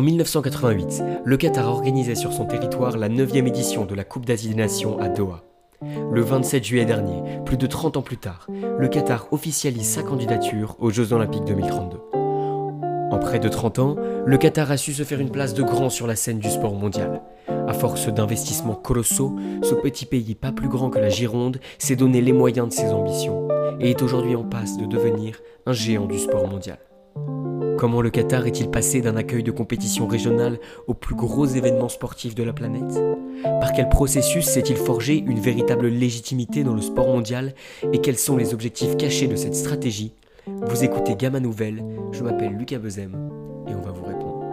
En 1988, le Qatar organisait sur son territoire la 9e édition de la Coupe d'Asie des Nations à Doha. Le 27 juillet dernier, plus de 30 ans plus tard, le Qatar officialise sa candidature aux Jeux Olympiques 2032. En près de 30 ans, le Qatar a su se faire une place de grand sur la scène du sport mondial. À force d'investissements colossaux, ce petit pays pas plus grand que la Gironde s'est donné les moyens de ses ambitions et est aujourd'hui en passe de devenir un géant du sport mondial. Comment le Qatar est-il passé d'un accueil de compétition régionale aux plus gros événements sportifs de la planète? Par quel processus s'est-il forgé une véritable légitimité dans le sport mondial? Et quels sont les objectifs cachés de cette stratégie? Vous écoutez Gamma Nouvelle, je m'appelle Lucas Bezem et on va vous répondre.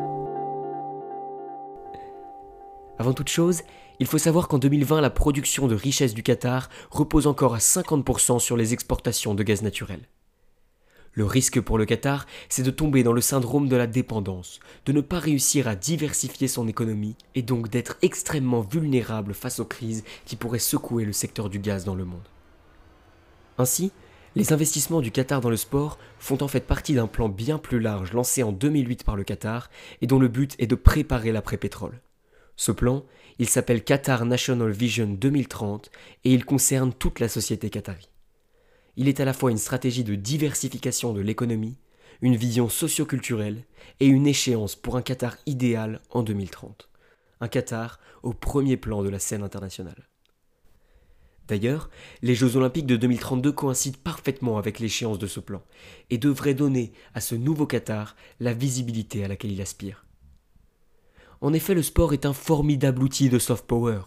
Avant toute chose, il faut savoir qu'en 2020, la production de richesse du Qatar repose encore à 50% sur les exportations de gaz naturel. Le risque pour le Qatar, c'est de tomber dans le syndrome de la dépendance, de ne pas réussir à diversifier son économie et donc d'être extrêmement vulnérable face aux crises qui pourraient secouer le secteur du gaz dans le monde. Ainsi, les investissements du Qatar dans le sport font en fait partie d'un plan bien plus large lancé en 2008 par le Qatar et dont le but est de préparer l'après-pétrole. Ce plan, il s'appelle Qatar National Vision 2030 et il concerne toute la société qatari il est à la fois une stratégie de diversification de l'économie, une vision socioculturelle et une échéance pour un Qatar idéal en 2030. Un Qatar au premier plan de la scène internationale. D'ailleurs, les Jeux olympiques de 2032 coïncident parfaitement avec l'échéance de ce plan et devraient donner à ce nouveau Qatar la visibilité à laquelle il aspire. En effet, le sport est un formidable outil de soft power.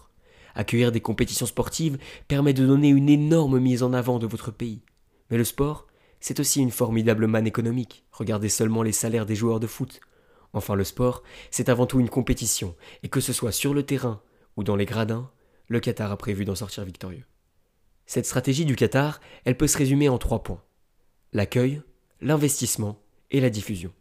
Accueillir des compétitions sportives permet de donner une énorme mise en avant de votre pays. Mais le sport, c'est aussi une formidable manne économique. Regardez seulement les salaires des joueurs de foot. Enfin, le sport, c'est avant tout une compétition, et que ce soit sur le terrain ou dans les gradins, le Qatar a prévu d'en sortir victorieux. Cette stratégie du Qatar, elle peut se résumer en trois points. L'accueil, l'investissement et la diffusion.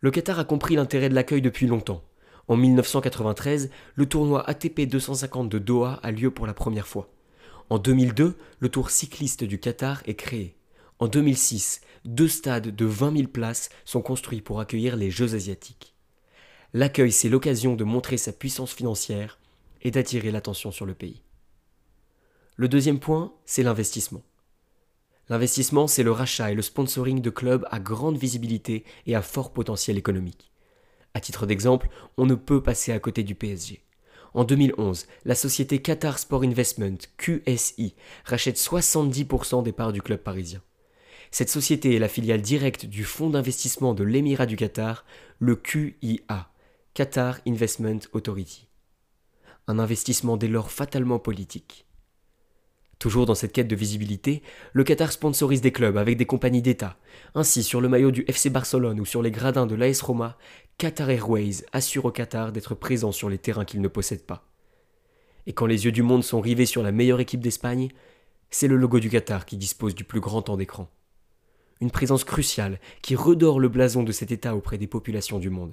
Le Qatar a compris l'intérêt de l'accueil depuis longtemps. En 1993, le tournoi ATP 250 de Doha a lieu pour la première fois. En 2002, le Tour cycliste du Qatar est créé. En 2006, deux stades de 20 000 places sont construits pour accueillir les Jeux asiatiques. L'accueil, c'est l'occasion de montrer sa puissance financière et d'attirer l'attention sur le pays. Le deuxième point, c'est l'investissement. L'investissement, c'est le rachat et le sponsoring de clubs à grande visibilité et à fort potentiel économique. À titre d'exemple, on ne peut passer à côté du PSG. En 2011, la société Qatar Sport Investment, QSI, rachète 70% des parts du club parisien. Cette société est la filiale directe du fonds d'investissement de l'Émirat du Qatar, le QIA, Qatar Investment Authority. Un investissement dès lors fatalement politique. Toujours dans cette quête de visibilité, le Qatar sponsorise des clubs avec des compagnies d'État. Ainsi, sur le maillot du FC Barcelone ou sur les gradins de l'AS Roma, Qatar Airways assure au Qatar d'être présent sur les terrains qu'il ne possède pas. Et quand les yeux du monde sont rivés sur la meilleure équipe d'Espagne, c'est le logo du Qatar qui dispose du plus grand temps d'écran. Une présence cruciale qui redore le blason de cet État auprès des populations du monde.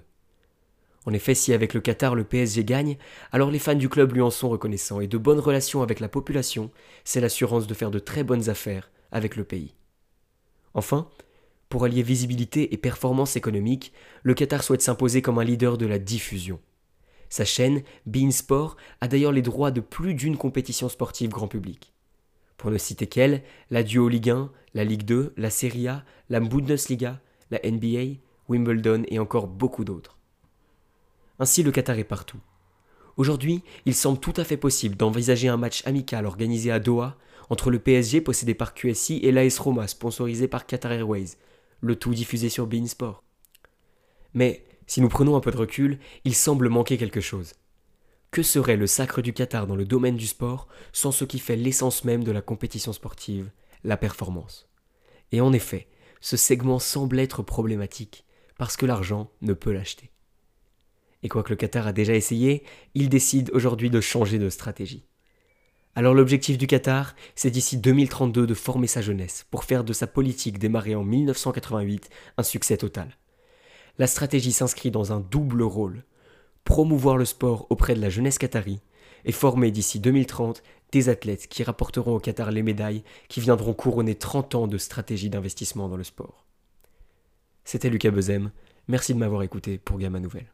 En effet, si avec le Qatar le PSG gagne, alors les fans du club lui en sont reconnaissants et de bonnes relations avec la population, c'est l'assurance de faire de très bonnes affaires avec le pays. Enfin, pour allier visibilité et performance économique, le Qatar souhaite s'imposer comme un leader de la diffusion. Sa chaîne, Bein Sport, a d'ailleurs les droits de plus d'une compétition sportive grand public. Pour ne citer qu'elle, la Duo Ligue 1, la Ligue 2, la Serie A, la Bundesliga, la NBA, Wimbledon et encore beaucoup d'autres. Ainsi le Qatar est partout. Aujourd'hui, il semble tout à fait possible d'envisager un match amical organisé à Doha entre le PSG possédé par QSI et l'AS Roma sponsorisé par Qatar Airways, le tout diffusé sur Bein Sport. Mais si nous prenons un peu de recul, il semble manquer quelque chose. Que serait le sacre du Qatar dans le domaine du sport sans ce qui fait l'essence même de la compétition sportive, la performance? Et en effet, ce segment semble être problématique, parce que l'argent ne peut l'acheter. Et quoique le Qatar a déjà essayé, il décide aujourd'hui de changer de stratégie. Alors l'objectif du Qatar, c'est d'ici 2032 de former sa jeunesse pour faire de sa politique démarrée en 1988 un succès total. La stratégie s'inscrit dans un double rôle. Promouvoir le sport auprès de la jeunesse qatari et former d'ici 2030 des athlètes qui rapporteront au Qatar les médailles qui viendront couronner 30 ans de stratégie d'investissement dans le sport. C'était Lucas Bezem. Merci de m'avoir écouté pour Gamma Nouvelle.